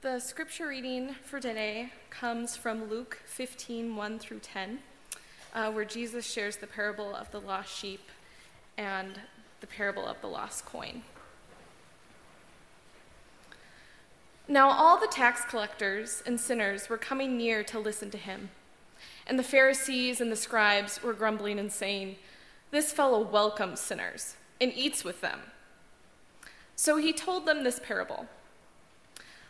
The scripture reading for today comes from Luke 15 1 through 10, uh, where Jesus shares the parable of the lost sheep and the parable of the lost coin. Now, all the tax collectors and sinners were coming near to listen to him. And the Pharisees and the scribes were grumbling and saying, This fellow welcomes sinners and eats with them. So he told them this parable.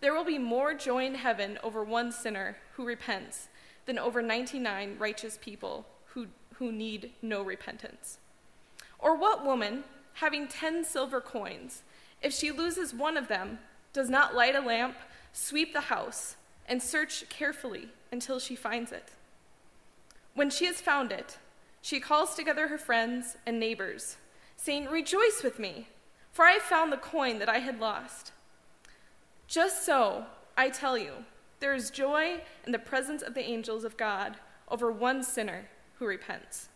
there will be more joy in heaven over one sinner who repents than over 99 righteous people who, who need no repentance. Or what woman, having 10 silver coins, if she loses one of them, does not light a lamp, sweep the house, and search carefully until she finds it? When she has found it, she calls together her friends and neighbors, saying, Rejoice with me, for I have found the coin that I had lost. Just so, I tell you, there is joy in the presence of the angels of God over one sinner who repents.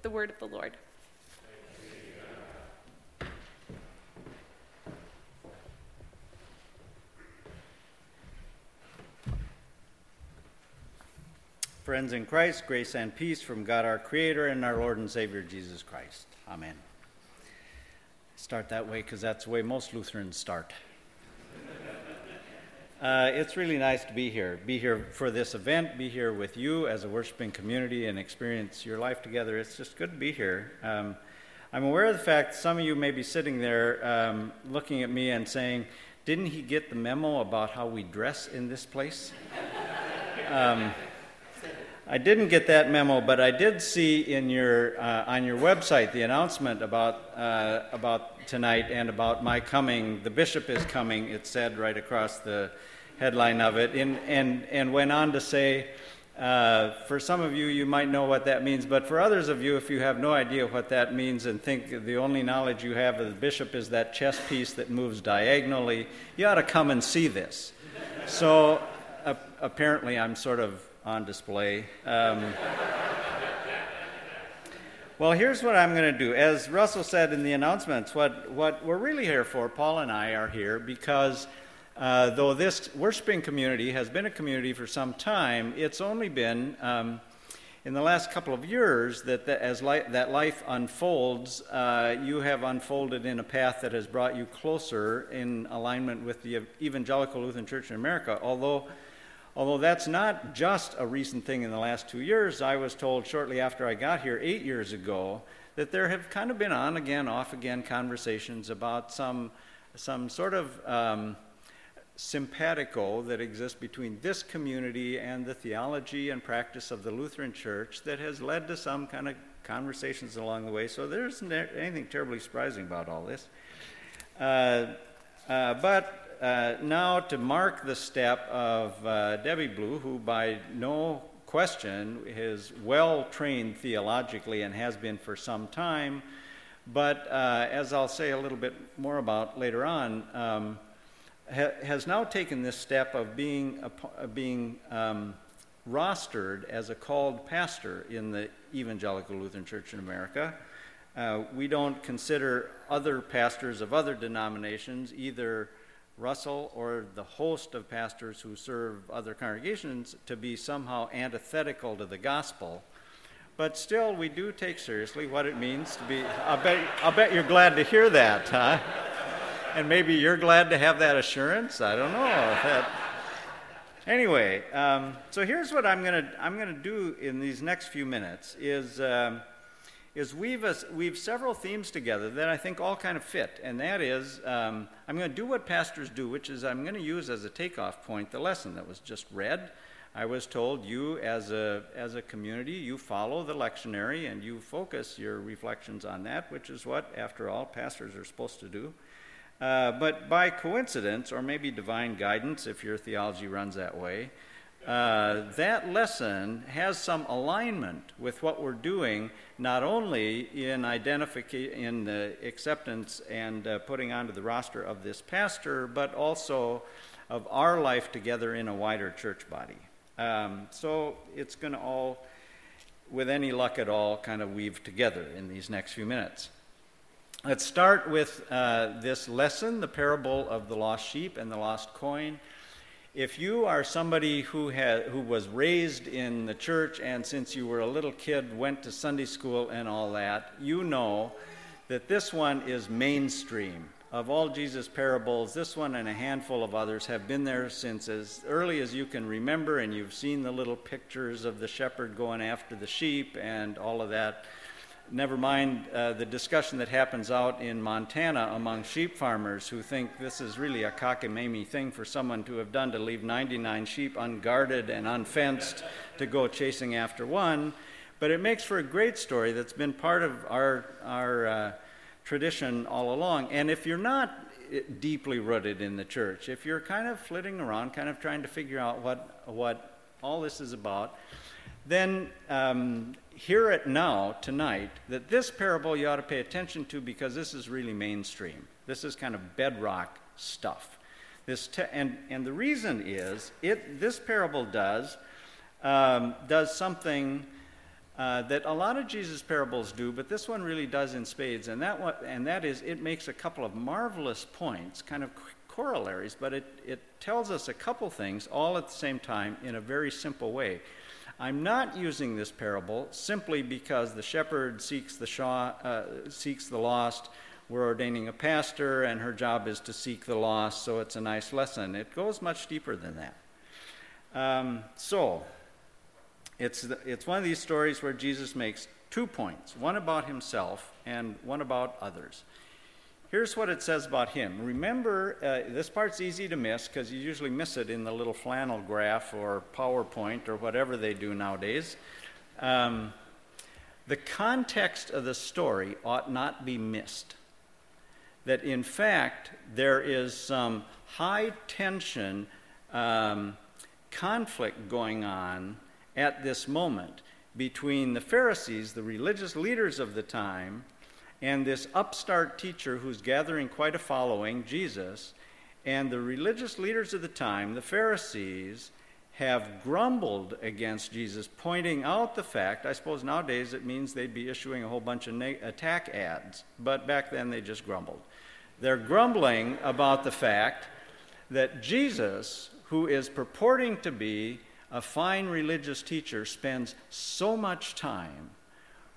The word of the Lord. Friends in Christ, grace and peace from God our Creator and our Lord and Savior Jesus Christ. Amen. Start that way because that's the way most Lutherans start. Uh, it's really nice to be here. Be here for this event, be here with you as a worshiping community and experience your life together. It's just good to be here. Um, I'm aware of the fact some of you may be sitting there um, looking at me and saying, Didn't he get the memo about how we dress in this place? um, I didn't get that memo, but I did see in your, uh, on your website the announcement about, uh, about tonight and about my coming. The bishop is coming, it said right across the headline of it, and, and, and went on to say, uh, for some of you, you might know what that means, but for others of you, if you have no idea what that means and think the only knowledge you have of the bishop is that chess piece that moves diagonally, you ought to come and see this. So uh, apparently, I'm sort of on display. Um, well, here's what I'm going to do. As Russell said in the announcements, what, what we're really here for, Paul and I are here because uh, though this worshiping community has been a community for some time, it's only been um, in the last couple of years that the, as li- that life unfolds, uh, you have unfolded in a path that has brought you closer in alignment with the Evangelical Lutheran Church in America. Although, although that's not just a recent thing in the last two years, I was told shortly after I got here eight years ago that there have kind of been on again, off again conversations about some, some sort of um, simpatico that exists between this community and the theology and practice of the Lutheran Church that has led to some kind of conversations along the way. So there isn't anything terribly surprising about all this. Uh, uh, but uh, now to mark the step of uh, Debbie Blue, who by no question is well trained theologically and has been for some time, but uh, as I'll say a little bit more about later on, um, ha- has now taken this step of being, a, being um, rostered as a called pastor in the Evangelical Lutheran Church in America. Uh, we don't consider other pastors of other denominations, either Russell or the host of pastors who serve other congregations, to be somehow antithetical to the gospel. But still, we do take seriously what it means to be. I'll bet, I'll bet you're glad to hear that, huh? and maybe you're glad to have that assurance. I don't know. That... Anyway, um, so here's what I'm going to I'm to do in these next few minutes is um, is we've a, we've several themes together that I think all kind of fit, and that is um, I'm going to do what pastors do, which is I'm going to use as a takeoff point the lesson that was just read. I was told you as a as a community you follow the lectionary and you focus your reflections on that, which is what, after all, pastors are supposed to do. Uh, but by coincidence, or maybe divine guidance, if your theology runs that way, uh, that lesson has some alignment with what we're doing, not only in identification, in the acceptance and uh, putting onto the roster of this pastor, but also of our life together in a wider church body. Um, so it's going to all, with any luck at all, kind of weave together in these next few minutes. Let's start with uh, this lesson, the parable of the lost sheep and the lost coin. If you are somebody who, who was raised in the church and since you were a little kid went to Sunday school and all that, you know that this one is mainstream. Of all Jesus' parables, this one and a handful of others have been there since as early as you can remember, and you've seen the little pictures of the shepherd going after the sheep and all of that never mind uh, the discussion that happens out in Montana among sheep farmers who think this is really a cockamamie thing for someone to have done to leave 99 sheep unguarded and unfenced to go chasing after one. But it makes for a great story that's been part of our, our uh, tradition all along. And if you're not uh, deeply rooted in the church, if you're kind of flitting around, kind of trying to figure out what, what all this is about, then um, hear it now, tonight, that this parable you ought to pay attention to because this is really mainstream. This is kind of bedrock stuff. This te- and, and the reason is, it, this parable does, um, does something uh, that a lot of Jesus' parables do, but this one really does in spades, and that, one, and that is it makes a couple of marvelous points, kind of corollaries, but it, it tells us a couple things all at the same time in a very simple way. I'm not using this parable simply because the shepherd seeks the, uh, seeks the lost. We're ordaining a pastor, and her job is to seek the lost, so it's a nice lesson. It goes much deeper than that. Um, so, it's, the, it's one of these stories where Jesus makes two points one about himself and one about others. Here's what it says about him. Remember, uh, this part's easy to miss because you usually miss it in the little flannel graph or PowerPoint or whatever they do nowadays. Um, the context of the story ought not be missed. That in fact, there is some high tension um, conflict going on at this moment between the Pharisees, the religious leaders of the time, and this upstart teacher who's gathering quite a following, Jesus, and the religious leaders of the time, the Pharisees, have grumbled against Jesus, pointing out the fact. I suppose nowadays it means they'd be issuing a whole bunch of na- attack ads, but back then they just grumbled. They're grumbling about the fact that Jesus, who is purporting to be a fine religious teacher, spends so much time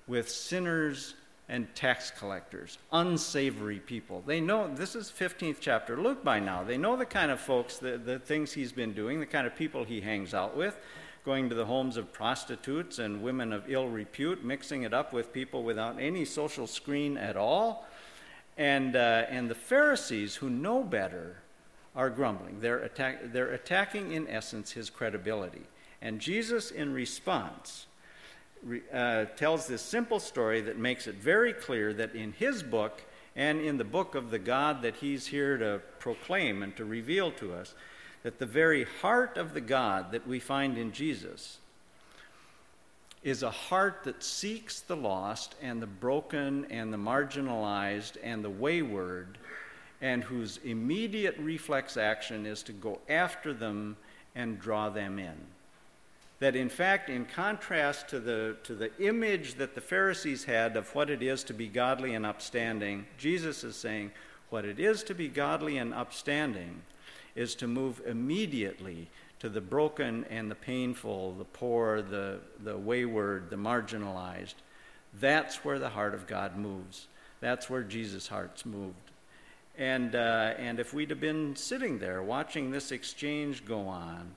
with sinners and tax collectors, unsavory people. They know, this is 15th chapter Luke by now. They know the kind of folks, the, the things he's been doing, the kind of people he hangs out with, going to the homes of prostitutes and women of ill repute, mixing it up with people without any social screen at all. And, uh, and the Pharisees, who know better, are grumbling. They're, attack, they're attacking, in essence, his credibility. And Jesus, in response, uh, tells this simple story that makes it very clear that in his book and in the book of the God that he's here to proclaim and to reveal to us, that the very heart of the God that we find in Jesus is a heart that seeks the lost and the broken and the marginalized and the wayward, and whose immediate reflex action is to go after them and draw them in that in fact, in contrast to the, to the image that the Pharisees had of what it is to be godly and upstanding, Jesus is saying what it is to be godly and upstanding is to move immediately to the broken and the painful, the poor, the, the wayward, the marginalized. That's where the heart of God moves. That's where Jesus' heart's moved. And, uh, and if we'd have been sitting there watching this exchange go on,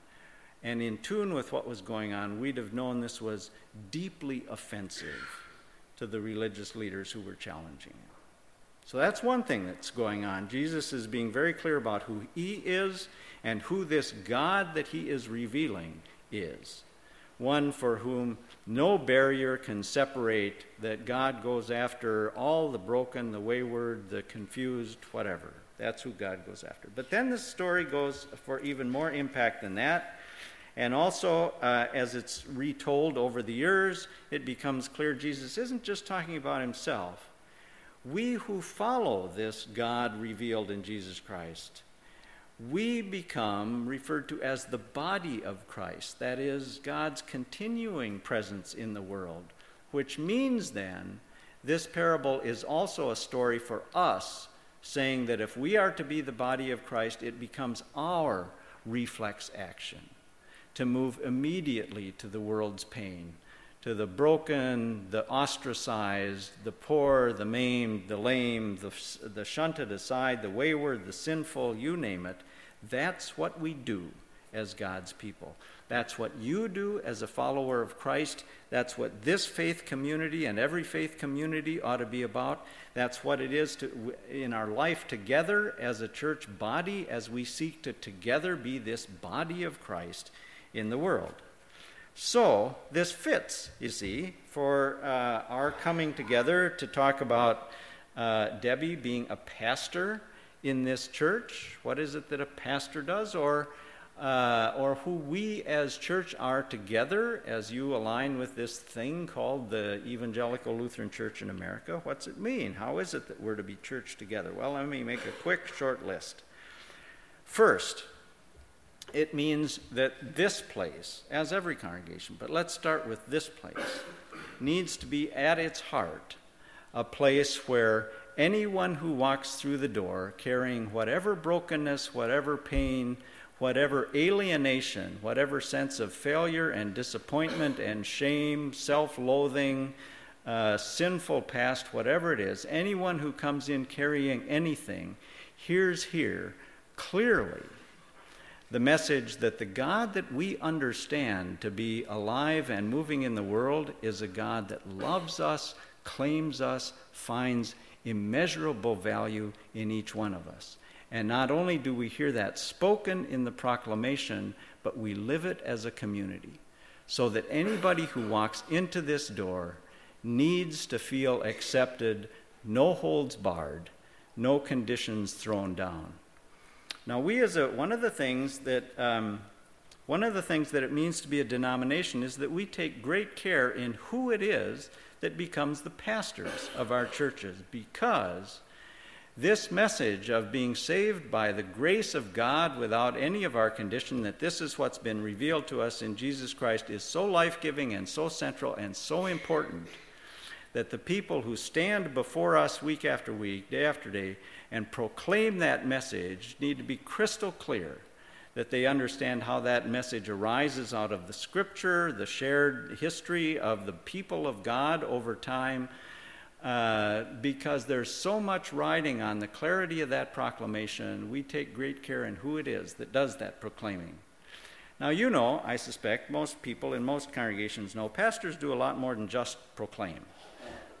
and in tune with what was going on, we'd have known this was deeply offensive to the religious leaders who were challenging him. So that's one thing that's going on. Jesus is being very clear about who he is and who this God that he is revealing is. One for whom no barrier can separate, that God goes after all the broken, the wayward, the confused, whatever. That's who God goes after. But then the story goes for even more impact than that And also, uh, as it's retold over the years, it becomes clear Jesus isn't just talking about himself. We who follow this God revealed in Jesus Christ, we become referred to as the body of Christ. That is, God's continuing presence in the world, which means then this parable is also a story for us, saying that if we are to be the body of Christ, it becomes our reflex action to move immediately to the world's pain, to the broken, the ostracized, the poor, the maimed, the lame, the, the shunted aside, the wayward, the sinful, you name it. That's what we do as God's people. That's what you do as a follower of Christ. That's what this faith community and every faith community ought to be about. That's what it is to, in our life together as a church body as we seek to together be this body of Christ in the world. So, this fits, you see, for uh, our coming together to talk about uh, Debbie being a pastor in this church. What is it that a pastor does? Or uh, or who we as church are together as you align with this thing called the Evangelical Lutheran Church in America. What's it mean? How is it that we're to be church together? Well, let me make a quick, short list. First, it means that this place, as every congregation, but let's start with this place, needs to be at its heart a place where anyone who walks through the door carrying whatever brokenness, whatever pain, whatever alienation, whatever sense of failure and disappointment and shame, self loathing, uh, sinful past, whatever it is, anyone who comes in carrying anything hears here clearly the message that the God that we understand to be alive and moving in the world is a God that loves us, claims us, finds immeasurable value in each one of us. And not only do we hear that spoken in the proclamation, but we live it as a community. So that anybody who walks into this door needs to feel accepted, no holds barred, no conditions thrown down. Now, we as a one of the things that um, one of the things that it means to be a denomination is that we take great care in who it is that becomes the pastors of our churches because this message of being saved by the grace of God without any of our condition, that this is what's been revealed to us in Jesus Christ, is so life giving and so central and so important that the people who stand before us week after week, day after day, and proclaim that message need to be crystal clear that they understand how that message arises out of the scripture, the shared history of the people of God over time uh, because there's so much riding on the clarity of that proclamation, we take great care in who it is that does that proclaiming. Now, you know, I suspect most people in most congregations know pastors do a lot more than just proclaim.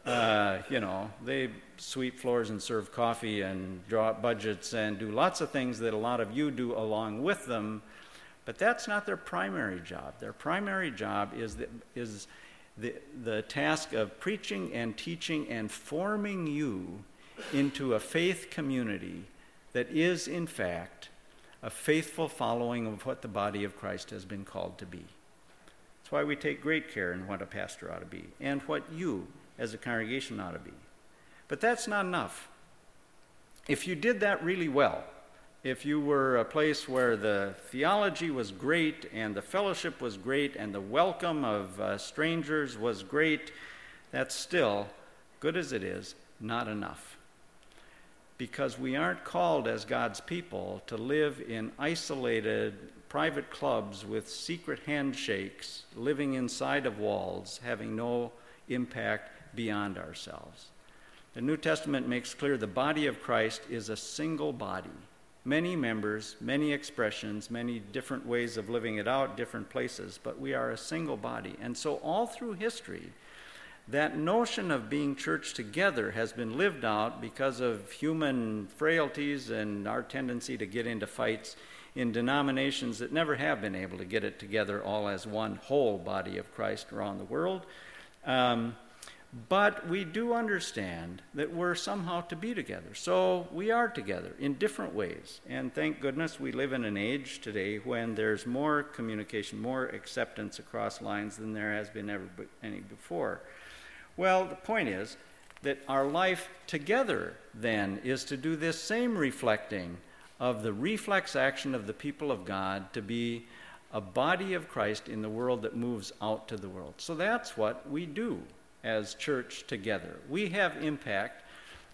Uh, you know, they sweep floors and serve coffee and draw up budgets and do lots of things that a lot of you do along with them, but that's not their primary job. Their primary job is, that, is the, the task of preaching and teaching and forming you into a faith community that is, in fact, a faithful following of what the body of Christ has been called to be. That's why we take great care in what a pastor ought to be and what you, as a congregation, ought to be. But that's not enough. If you did that really well, if you were a place where the theology was great and the fellowship was great and the welcome of uh, strangers was great, that's still, good as it is, not enough. Because we aren't called as God's people to live in isolated private clubs with secret handshakes, living inside of walls, having no impact beyond ourselves. The New Testament makes clear the body of Christ is a single body many members, many expressions, many different ways of living it out, different places, but we are a single body. And so, all through history, that notion of being church together has been lived out because of human frailties and our tendency to get into fights in denominations that never have been able to get it together all as one whole body of Christ around the world. Um, But we do understand that we're somehow to be together. So we are together in different ways. And thank goodness we live in an age today when there's more communication, more acceptance across lines than there has been ever any before. Well, the point is that our life together then is to do this same reflecting of the reflex action of the people of God to be a body of Christ in the world that moves out to the world. So that's what we do as church together. We have impact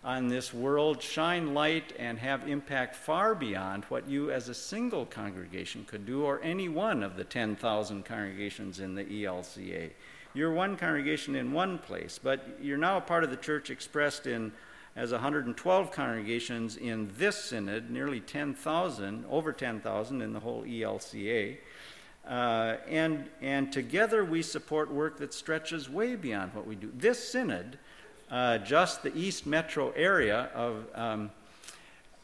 on this world, shine light, and have impact far beyond what you as a single congregation could do, or any one of the 10,000 congregations in the ELCA. You're one congregation in one place, but you're now a part of the church expressed in as 112 congregations in this synod, nearly 10,000, over 10,000 in the whole ELCA. Uh, and, and together we support work that stretches way beyond what we do. This synod, uh, just the East Metro area of, um,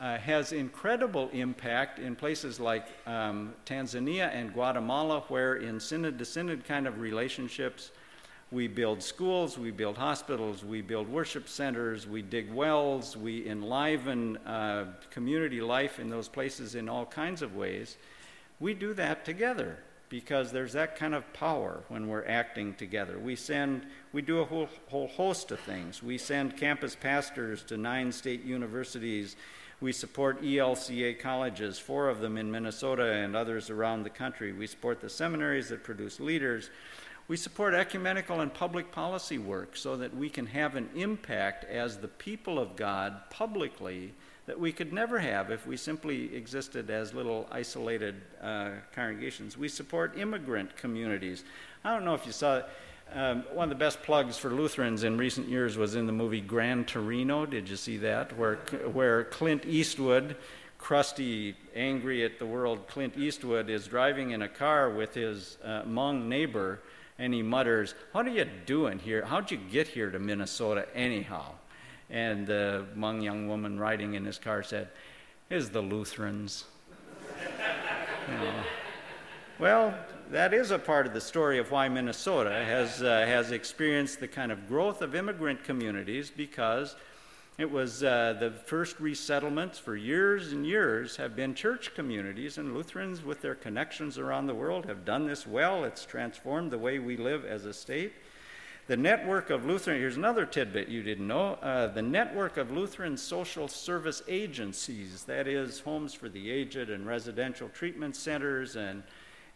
uh, has incredible impact in places like um, Tanzania and Guatemala, where in synod to synod kind of relationships, we build schools, we build hospitals, we build worship centers, we dig wells, we enliven uh, community life in those places in all kinds of ways. We do that together because there's that kind of power when we're acting together. We send, we do a whole, whole host of things. We send campus pastors to nine state universities. We support ELCA colleges, four of them in Minnesota and others around the country. We support the seminaries that produce leaders. We support ecumenical and public policy work so that we can have an impact as the people of God publicly that we could never have if we simply existed as little isolated uh, congregations. We support immigrant communities. I don't know if you saw um, one of the best plugs for Lutherans in recent years was in the movie Gran Torino. Did you see that? Where, where Clint Eastwood, crusty, angry at the world, Clint Eastwood is driving in a car with his uh, Hmong neighbor, and he mutters, What are you doing here? How'd you get here to Minnesota anyhow? And the Hmong young woman riding in his car said, Is the Lutherans. you know. Well, that is a part of the story of why Minnesota has, uh, has experienced the kind of growth of immigrant communities because it was uh, the first resettlements for years and years have been church communities, and Lutherans, with their connections around the world, have done this well. It's transformed the way we live as a state. The network of Lutheran, here's another tidbit you didn't know. Uh, the network of Lutheran social service agencies, that is, homes for the aged and residential treatment centers and,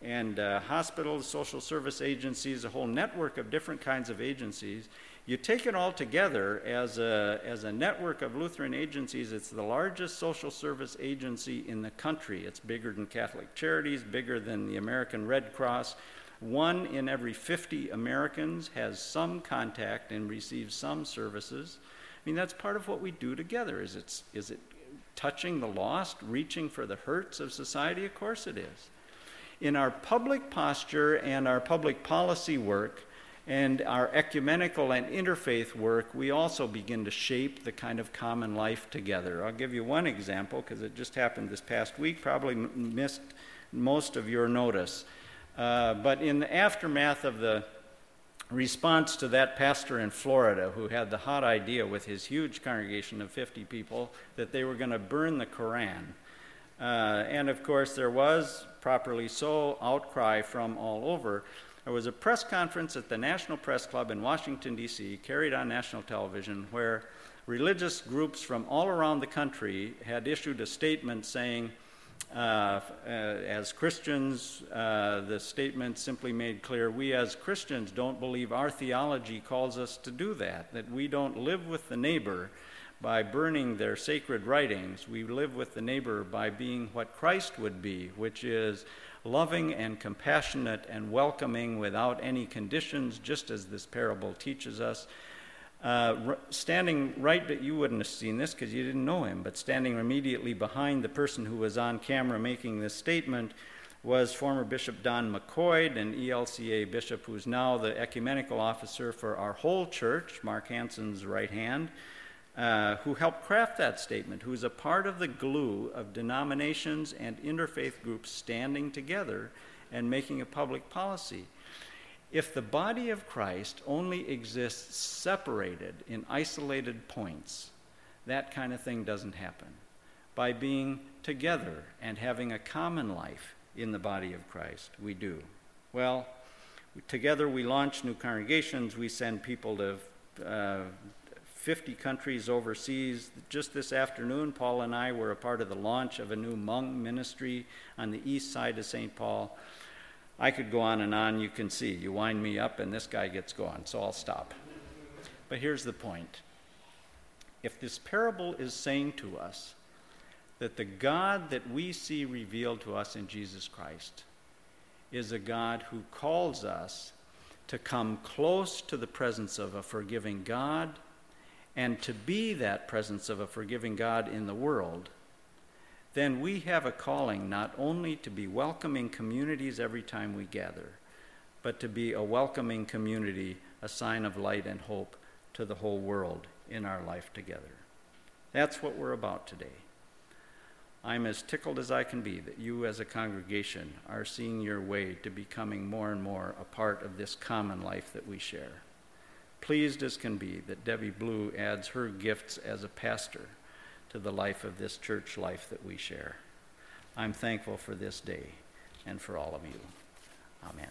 and uh, hospitals, social service agencies, a whole network of different kinds of agencies. You take it all together as a, as a network of Lutheran agencies, it's the largest social service agency in the country. It's bigger than Catholic Charities, bigger than the American Red Cross. One in every 50 Americans has some contact and receives some services. I mean, that's part of what we do together. Is, it is it touching the lost, reaching for the hurts of society? Of course it is. In our public posture and our public policy work, and our ecumenical and interfaith work, we also begin to shape the kind of common life together. I'll give you one example because it just happened this past week, probably missed most of your notice. Uh, but in the aftermath of the response to that pastor in Florida who had the hot idea with his huge congregation of 50 people that they were going to burn the Koran. Uh, and of course, there was, properly so, outcry from all over. There was a press conference at the National Press Club in Washington, D.C., carried on national television, where religious groups from all around the country had issued a statement saying, uh, uh, as Christians, uh, the statement simply made clear we as Christians don't believe our theology calls us to do that, that we don't live with the neighbor by burning their sacred writings. We live with the neighbor by being what Christ would be, which is loving and compassionate and welcoming without any conditions, just as this parable teaches us. Uh, standing right, but you wouldn't have seen this because you didn't know him, but standing immediately behind the person who was on camera making this statement was former Bishop Don McCoid, an ELCA bishop who's now the ecumenical officer for our whole church, Mark Hanson's right hand, uh, who helped craft that statement, who's a part of the glue of denominations and interfaith groups standing together and making a public policy. If the body of Christ only exists separated in isolated points, that kind of thing doesn't happen. By being together and having a common life in the body of Christ, we do. Well, together we launch new congregations, we send people to uh, 50 countries overseas. Just this afternoon, Paul and I were a part of the launch of a new Hmong ministry on the east side of St. Paul. I could go on and on, you can see. You wind me up, and this guy gets going, so I'll stop. But here's the point if this parable is saying to us that the God that we see revealed to us in Jesus Christ is a God who calls us to come close to the presence of a forgiving God and to be that presence of a forgiving God in the world then we have a calling not only to be welcoming communities every time we gather, but to be a welcoming community, a sign of light and hope to the whole world in our life together. That's what we're about today. I'm as tickled as I can be that you, as a congregation, are seeing your way to becoming more and more a part of this common life that we share. Pleased as can be that Debbie Blue adds her gifts as a pastor to the life of this church life that we share. I'm thankful for this day and for all of you. Amen.